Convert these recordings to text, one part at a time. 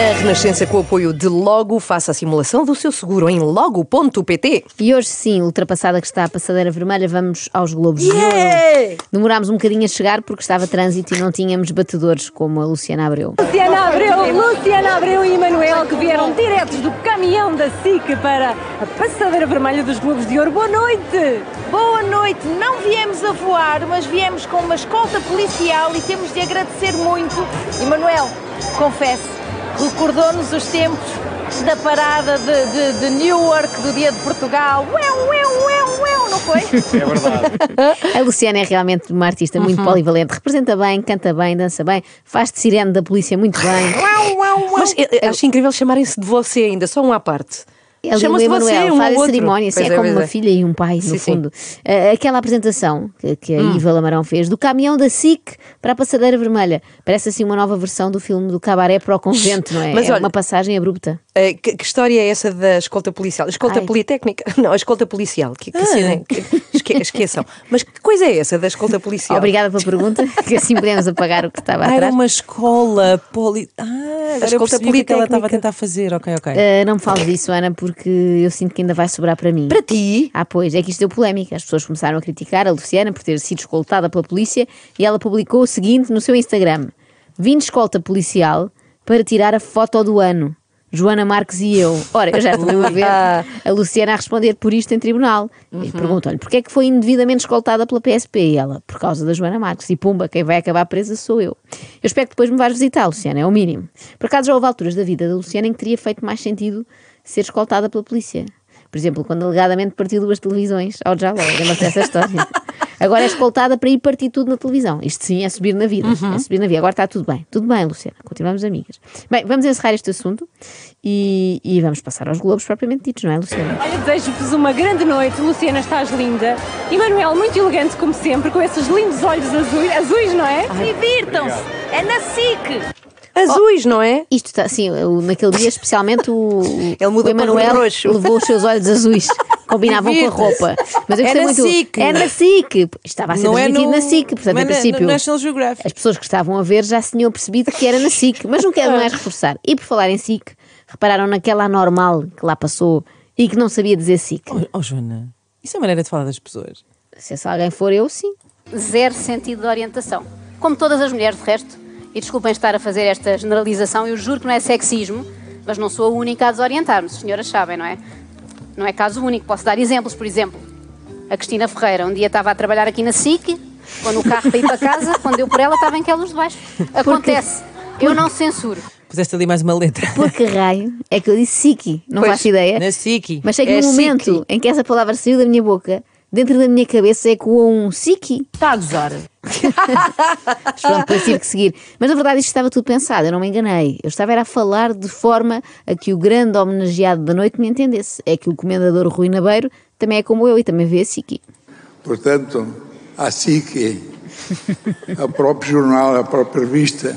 Na Renascença, com o apoio de Logo, faça a simulação do seu seguro em logo.pt. E hoje sim, ultrapassada que está a passadeira vermelha, vamos aos Globos de Yeah! Ouro. Demorámos um bocadinho a chegar porque estava trânsito e não tínhamos batedores como a Luciana Abreu. Luciana Abreu, Luciana Abreu e Emanuel que vieram diretos do caminhão da SIC para a passadeira vermelha dos Globos de Ouro. Boa noite! Boa noite, não viemos a voar, mas viemos com uma escolta policial e temos de agradecer muito. Emanuel, confesse, recordou-nos os tempos da parada de, de, de Newark, do dia de Portugal. Ué, ué, ué, ué, não foi? A Luciana é realmente uma artista Uhum. muito polivalente, representa bem, canta bem, dança bem, faz de sirene da polícia muito bem. Mas eu, eu acho incrível chamarem-se de você ainda, só um à parte. Ele o Chama-se Emanuel um faz a cerimónia, assim, Pois é é, como pois uma é. filha e um pai, Sim, no sim. Hum. fundo. Ah, Aquela apresentação que, que a Iva Lamarão fez do caminhão da SIC para a Passadeira Vermelha. Parece assim uma nova versão do filme do Cabaré para o Convento, não é? Mas é olha- uma passagem abrupta. Eh, que, que história é essa da escolta policial? Escolta Ai. politécnica? Não, a escolta policial. Que, que Ah. cena- que- esque- esqueçam. Mas que coisa é essa da escolta policial? Obrigada pela pergunta, que assim podemos apagar o que estava Ah, era atrás. uma escola poli... Ah, eu escolta que é que ela estava a tentar fazer. Ok, ok. Ah, não me fales disso, Ana, porque eu sinto que ainda vai sobrar para mim. Para ti? Ah, pois, é que isto deu polémica. As pessoas começaram a criticar a Luciana por ter sido escoltada pela polícia e ela publicou o seguinte no seu Instagram: Vim de escolta policial para tirar a foto do ano. Joana Marques e eu. Ora, eu já estou a ver a Luciana a responder por isto em tribunal. E perguntam-lhe porquê é que foi indevidamente escoltada pela PSP? E ela, por causa da Joana Marques. E pumba, quem vai acabar presa sou eu. Eu espero que depois me vais visitar, Luciana, é o mínimo. Por acaso já houve alturas da vida da Luciana em que teria feito mais sentido ser escoltada pela polícia. Por exemplo, quando alegadamente partiu duas televisões ao Jaló, lembra-se dessa história? Agora é escoltada para ir partir tudo na televisão. Isto sim é subir na vida. É subir na vida. Agora está tudo bem. Tudo bem, Luciana. Continuamos amigas. Bem, vamos encerrar este assunto e, e vamos passar aos Globos propriamente ditos, não é, Luciana? Olha, desejo-vos uma grande noite. Luciana, estás linda. Emanuel, muito elegante como sempre, com esses lindos olhos azuis, azuis não é? Divirtam-se, é na SIC. Azuis, não é? Isto está, sim, naquele dia especialmente o, Ele mudou o para Emanuel roxo. levou os seus olhos azuis. Combinavam com a roupa. Mas eu É gostei na muito. SIC. É na SIC. Estava a ser Não é transmitido no- na SIC, portanto, é em na- princípio. no National Geographic. As pessoas que estavam a ver já se tinham percebido que era na SIC, mas não quero mais reforçar. E por falar em SIC, repararam naquela anormal que lá passou e que não sabia dizer SIC. Oh, oh, Joana, isso é maneira de falar das pessoas. Se alguém for eu, sim. zero sentido de orientação. Como todas as mulheres, de resto. E desculpem estar a fazer esta generalização, eu juro que não é sexismo, mas não sou a única a desorientar-me, as senhoras sabem, não é? Não é caso único, posso dar exemplos, por exemplo. A Cristina Ferreira, um dia estava a trabalhar aqui na SIC, quando o carro para ir para casa, quando deu por ela, estava em Quelos de Baixo. Acontece. Eu não censuro. Puseste ali mais uma letra. Por que raio é que eu disse SIC? Não Pois, faço ideia. Na SIC. Mas sei que É no momento em que essa palavra saiu da minha boca, dentro da minha cabeça ecoou um SIC. Está a gozar. Mas pronto, depois tive que seguir. Mas na verdade isto estava tudo pensado, eu não me enganei. Eu estava era a falar de forma a que o grande homenageado da noite me entendesse. É que o comendador Rui Nabeiro também é como eu e também vê a SIC. Portanto, a SIC, a próprio jornal, a própria revista,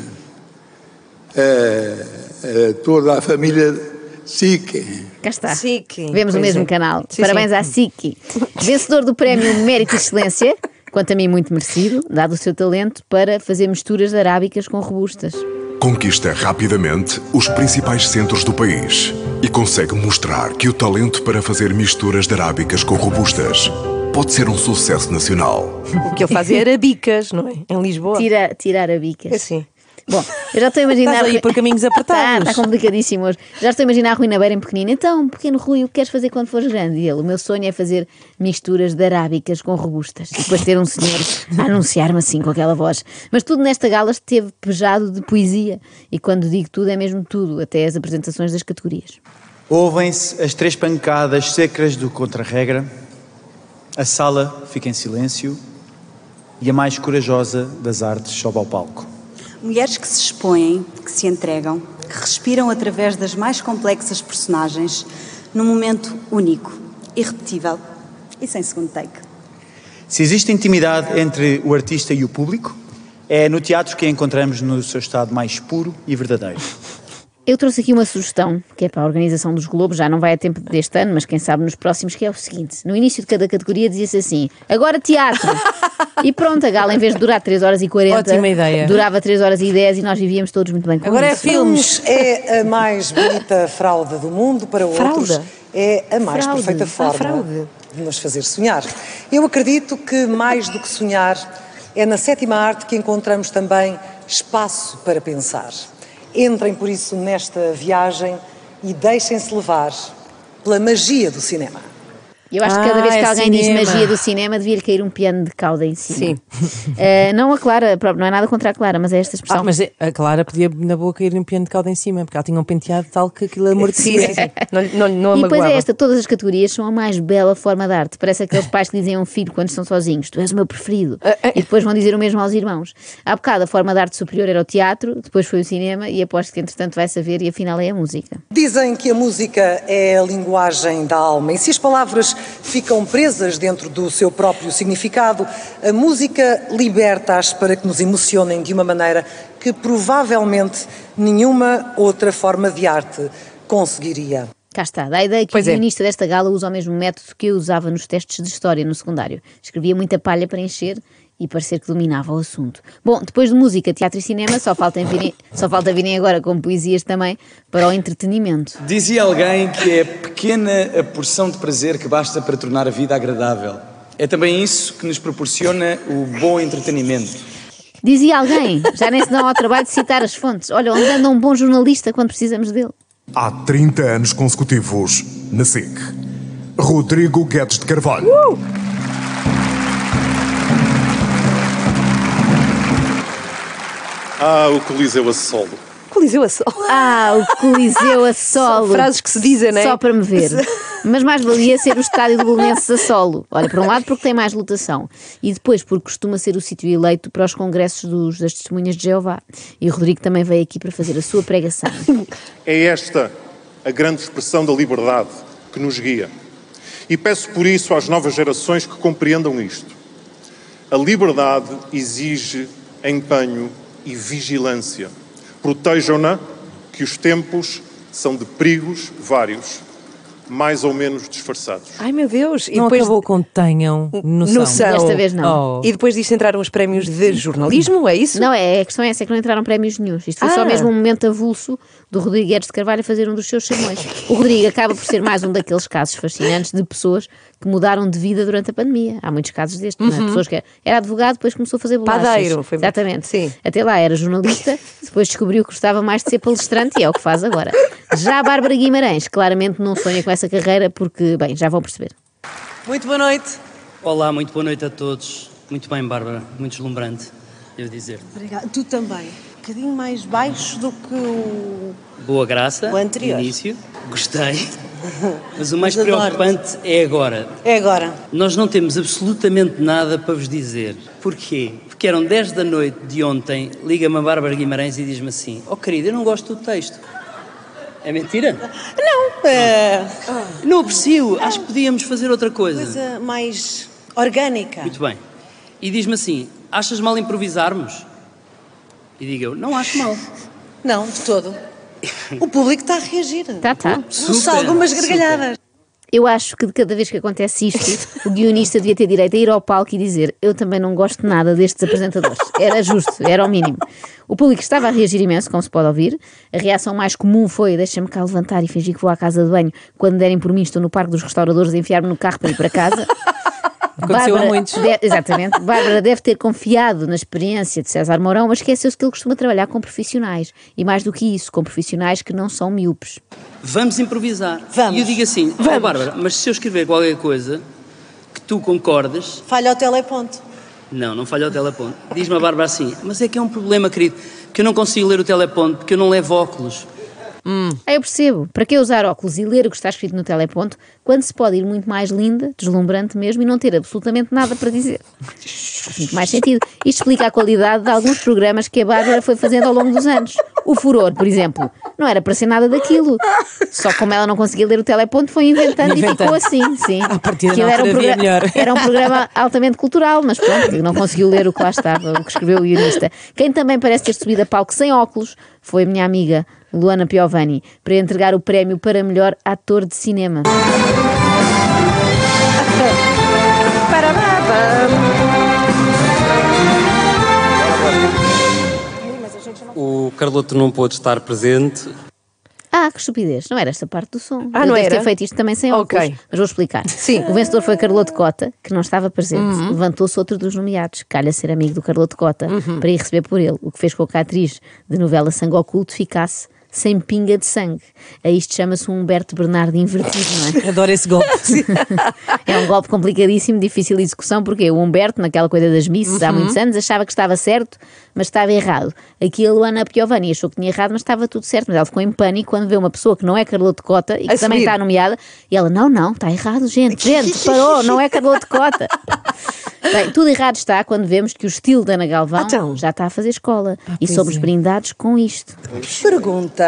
eh, eh, toda a família SIC. Cá está. SIC. Vemos o mesmo é. canal. Sim, Parabéns sim. à SIC. Vencedor do prémio Mérito e Excelência, quanto a mim muito merecido, dado o seu talento para fazer misturas de arábicas com robustas. Conquista rapidamente os principais centros do país e consegue mostrar que o talento para fazer misturas de arábicas com robustas pode ser um sucesso nacional. O que ele fazia era bicas, não é? Em Lisboa. Tira, tirar a bicas. Assim. Bom, eu já estou a imaginar. Estás aí por caminhos apertados. Está, está complicadíssimo hoje. Já estou a imaginar a Rui Nabeira em pequenino. Então, pequeno Rui, o que queres fazer quando fores grande? E ele, o meu sonho é fazer misturas de arábicas com robustas. E depois ter um senhor a anunciar-me assim com aquela voz. Mas tudo nesta gala esteve pejado de poesia. E quando digo tudo, é mesmo tudo, até as apresentações das categorias. Ouvem-se as três pancadas secas do contra-regra. A sala fica em silêncio e a mais corajosa das artes sobe ao palco. Mulheres que se expõem, que se entregam, que respiram através das mais complexas personagens, num momento único, irrepetível e sem segundo take. Se existe intimidade entre o artista e o público, é no teatro que a encontramos no seu estado mais puro e verdadeiro. Eu trouxe aqui uma sugestão, que é para a organização dos Globos, já não vai a tempo deste ano, mas quem sabe nos próximos, que é o seguinte: no início de cada categoria dizia-se assim, agora teatro. e pronto, a gala, em vez de durar 3 horas e 40, Ótima ideia. durava 3 horas e 10 e nós vivíamos todos muito bem com Agora é isso. filmes. é a mais bonita fralda do mundo, para outros Fralda? é a mais Fraude. perfeita Ah, forma fraude. de nos fazer sonhar. Eu acredito que mais do que sonhar, é na sétima arte que encontramos também espaço para pensar. Entrem, por isso, nesta viagem e deixem-se levar pela magia do cinema. Eu acho que cada Ah, vez que é alguém cinema. diz magia do cinema, devia-lhe cair um piano de cauda em cima. Sim. Eh, não a Clara, próprio, não é nada contra a Clara, mas é esta expressão. Ah, mas é- a Clara podia na boa cair um piano de cauda em cima, porque ela tinha um penteado tal que aquilo amortecia. Sim, sim, sim. Não, não, não a E depois magoava. é esta, todas as categorias são a mais bela forma de arte. Parece aqueles pais que dizem a um filho quando estão sozinhos: Tu és o meu preferido. E depois vão dizer o mesmo aos irmãos. Há bocado a forma de arte superior era o teatro, depois foi o cinema e aposto que entretanto vai saber e afinal é a música. Dizem que a música é a linguagem da alma e se as palavras ficam presas dentro do seu próprio significado, a música liberta-as para que nos emocionem de uma maneira que provavelmente nenhuma outra forma de arte conseguiria. Cá está, dá a ideia que Pois o é. guionista desta gala usa o mesmo método que eu usava nos testes de história no secundário. Escrevia muita palha para encher e parecer que dominava o assunto. Bom, depois de música, teatro e cinema, só falta virem, só falta virem agora com poesias também para o entretenimento. Dizia alguém que é pequena a porção de prazer que basta para tornar a vida agradável. É também isso que nos proporciona o bom entretenimento. Dizia alguém, já nem se dão ao trabalho de citar as fontes. Olha, onde anda um bom jornalista quando precisamos dele? Há 30 anos consecutivos na SIC. Rodrigo Guedes de Carvalho. Ah, o Coliseu a solo. Coliseu a sol. Ah, o Coliseu a solo. São frases que se dizem, não é? Só para me ver. Mas mais valia ser o estádio do Belenenses a solo. Olha, por um lado porque tem mais lotação e depois porque costuma ser o sítio eleito para os congressos dos, das testemunhas de Jeová. E o Rodrigo também veio aqui para fazer a sua pregação. É esta a grande expressão da liberdade que nos guia. E peço por isso às novas gerações que compreendam isto. A liberdade exige empenho e vigilância. Protejam-na, que os tempos são de perigos vários, mais ou menos disfarçados. Ai meu Deus! Não acabou com tenham noção. Noção. Desta vez não. Oh. E depois disto entraram os prémios de jornalismo, é isso? Não, é, a questão é essa, é que não entraram prémios nenhums. Isto foi só Ah. mesmo um momento avulso do Rodrigo Guedes de Carvalho a fazer um dos seus sermões. O Rodrigo acaba por ser mais um daqueles casos fascinantes de pessoas que mudaram de vida durante a pandemia. Há muitos casos destes, não é? Uhum. Pessoas que era advogado, depois começou a fazer bolachas. Padeiro, foi- Exatamente. Sim. Até lá era jornalista, depois descobriu que gostava mais de ser palestrante e é o que faz agora. Já a Bárbara Guimarães claramente não sonha com essa carreira porque, bem, já vão perceber. Muito boa noite. Olá, muito boa noite a todos. Muito bem, Bárbara, muito deslumbrante, devo dizer. Obrigada. Tu também. Um bocadinho mais baixo do que o. Boa graça, O anterior. início, gostei. Mas o mais Mas preocupante é agora. É agora. Nós não temos absolutamente nada para vos dizer. Porquê? Porque eram 10 da noite de ontem, liga-me a Bárbara Guimarães e diz-me assim: Oh querida, eu não gosto do texto. É mentira? Não, é. Não aprecio, acho que podíamos fazer outra coisa. Coisa mais orgânica. Muito bem. E diz-me assim: achas mal improvisarmos? E digo eu: não acho mal. Não, de todo. O público está a reagir. Tá, tá. Pulsa algumas gargalhadas. Eu acho que de cada vez que acontece isto, o guionista devia ter direito a ir ao palco e dizer: Eu também não gosto nada destes apresentadores. Era justo, era o mínimo. O público estava a reagir imenso, como se pode ouvir. A reação mais comum foi: Deixa-me cá levantar e fingir que vou à casa de banho. Quando derem por mim, estou no Parque dos Restauradores a enfiar-me no carro para ir para casa. Aconteceu a muitos. de- exatamente. Bárbara deve ter confiado na experiência de César Mourão, mas esqueceu-se que ele costuma trabalhar com profissionais. E mais do que isso, com profissionais que não são miúpes. Vamos improvisar. Vamos. E eu digo assim: oh, Bárbara, mas se eu escrever qualquer coisa que tu concordes. Falha o teleponto. Não, não falha o teleponto. Diz-me a Bárbara assim: Mas é que é um problema, querido, que eu não consigo ler o teleponto porque eu não levo óculos. Aí eu percebo, para que usar óculos e ler o que está escrito no teleponto quando se pode ir muito mais linda, deslumbrante mesmo e não ter absolutamente nada para dizer? Faz muito mais sentido. Isto explica a qualidade de alguns programas que a Bárbara foi fazendo ao longo dos anos. O Furor, por exemplo, não era para ser nada daquilo. Só como ela não conseguia ler o teleponto, foi inventando, e Inventando. ficou assim, sim. À partida Aquilo era um, programa, melhor. era um programa altamente cultural, mas pronto, não conseguiu ler o que lá estava, o que escreveu o guionista. Quem também parece ter subido a palco sem óculos foi a minha amiga Luana Piovani, para entregar o prémio para melhor ator de cinema. O Carloto não pôde estar presente. Ah, que estupidez, não era esta parte do som. Ah, Eu não devo era? ter feito isto também sem Ok. óculos, mas vou explicar. Sim. O vencedor foi Carloto Cota, que não estava presente. Uhum. Levantou-se outro dos nomeados, calha ser amigo do Carloto Cota, Uhum. para ir receber por ele, o que fez com que a atriz de novela Sangue Oculto ficasse sem pinga de sangue. A isto chama-se um Humberto Bernardo invertido, não é? Adoro esse golpe. É um golpe complicadíssimo, difícil de execução, porque o Humberto, naquela coisa das missas há Uhum. muitos anos, achava que estava certo, mas estava errado. Aqui a Luana Piovani achou que tinha errado, mas estava tudo certo. Mas ela ficou em pânico quando vê uma pessoa que não é Carloto Cota e que A também subir. está nomeada, e ela, não, não, está errado, gente, gente, parou, não é Carloto Cota. Bem, tudo errado está quando vemos que o estilo da Ana Galvão Então. já está a fazer escola. e pois somos é. brindados com isto. Pergunta: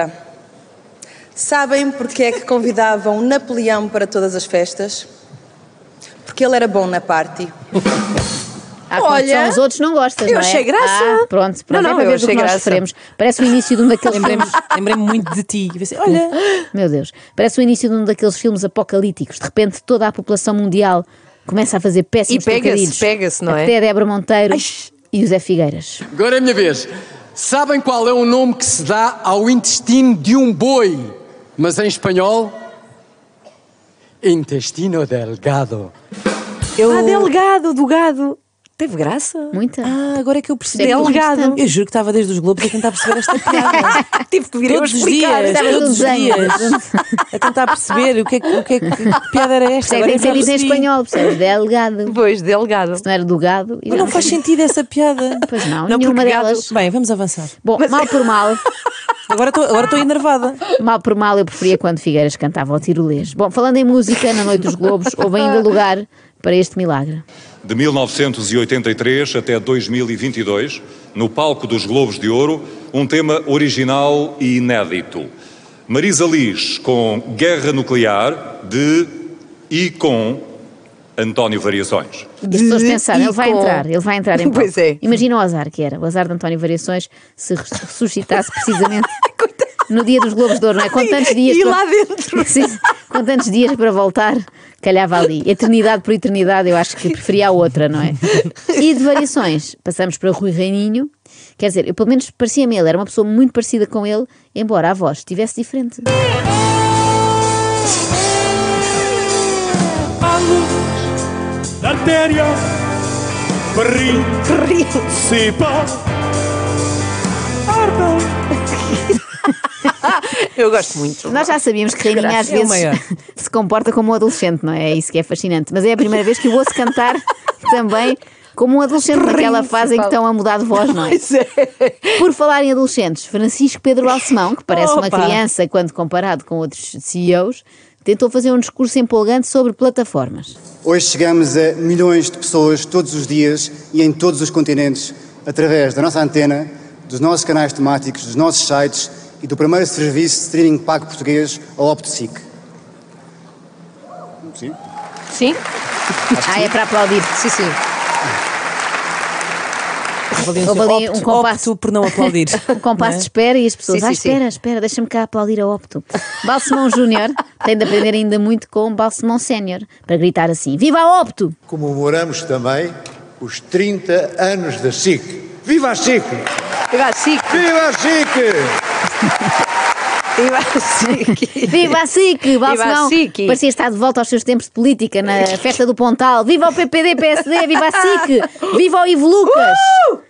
Sabem porque é que convidavam Napoleão para todas as festas? Porque ele era bom na party. Olha, são os outros não gostas, eu não é? achei graça. Ah, pronto, pronto, Não, é não, para eu ver do que nós sofremos. Parece o início de um daqueles Lembrei-me filmes... lembrei muito de ti. Pensei, Olha, Meu Deus, parece o início de um daqueles filmes apocalípticos. De repente, toda a população mundial começa a fazer péssimos E pega-se, pega-se, não é? Até Débora Monteiro e José Figueiras. Agora é a minha vez. Sabem qual é o nome que se dá ao intestino de um boi? Mas em espanhol? Intestino delgado. Ah, delegado do gado. Teve graça? Muita. Ah, agora é que eu percebi. Delegado. Eu juro que estava desde os Globos a tentar perceber esta piada. Tive que vir eu todos os explicar. dias, Estava todos os dias. A tentar perceber o que é que, o que, é que, que piada era esta. Agora tem que ser dito em espanhol, percebes? Delegado. Pois, delegado. Se não era do gado. Mas não faz sentido essa piada. Pois não, Não, nenhuma delas. Bem, vamos avançar. Bom, mal por mal. Agora estou agora estou enervada. Mal por mal, eu preferia quando Figueiras cantava ao tirolês. Bom, falando em música, na Noite dos Globos, houve ainda lugar para este milagre. De 1983 até 2022, no palco dos Globos de Ouro, um tema original e inédito. Marisa Liz com Guerra Nuclear de e com António Variações. E as pessoas De pensaram, ele vai com. entrar, ele vai entrar em palco. Pois é. Imagina o azar que era, o azar de António Variações se res- ressuscitasse precisamente no dia dos Globos de Ouro, não é? Com tantos dias E para... lá dentro. Sim, com tantos dias para voltar, calhava ali. Eternidade por eternidade, eu acho que preferia a outra, não é? E de variações, passamos para Rui Reininho. Quer dizer, eu pelo menos parecia-me ele, era uma pessoa muito parecida com ele, embora a voz estivesse diferente. da artéria principal. Eu gosto muito. Nós já sabíamos que Reininha às É vezes maior. se comporta como um adolescente, não é? É isso que é fascinante. Mas é a primeira vez que o ouço cantar também como um adolescente naquela fase em que estão a mudar de voz, não é? Por falar em adolescentes, Francisco Pedro Balsemão, que parece uma Opa. criança quando comparado com outros CEOs, tentou fazer um discurso empolgante sobre plataformas. Hoje chegamos a milhões de pessoas todos os dias e em todos os continentes através da nossa antena, dos nossos canais temáticos, dos nossos sites e do primeiro serviço de streaming pago português, a OptoSIC. Sim? Sim? Ah, é para aplaudir. Sim, sim. Houve ali um Opto- compasso. opto por não aplaudir. Um compasso Não é? de espera e as pessoas, Sim, ah, sim, sim. espera, espera, deixa-me cá aplaudir a Opto. Balsemão Júnior tem de aprender ainda muito com Balsemão Sénior para gritar assim: Viva a Opto! Comemoramos também os 30 anos da SIC. Viva a! Viva a! Viva a! Viva a SIC! Viva a SIC! Balsemão parecia estar de volta aos seus tempos de política na festa do Pontal. Viva o PPD, PSD! Viva a SIC! Viva o Ivo Lucas!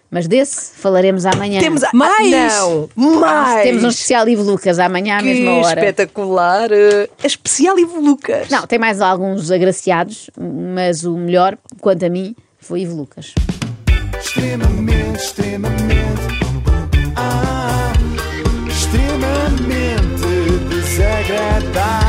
Mas desse falaremos amanhã. Temos a... Mais? Não, mais! Temos um especial Ivo Lucas amanhã à que mesma hora. espetacular! eh, especial Ivo Lucas! Não, tem mais alguns agraciados, mas o melhor, quanto a mim, foi Ivo Lucas. Extremamente, extremamente. Ah, extremamente desagradável.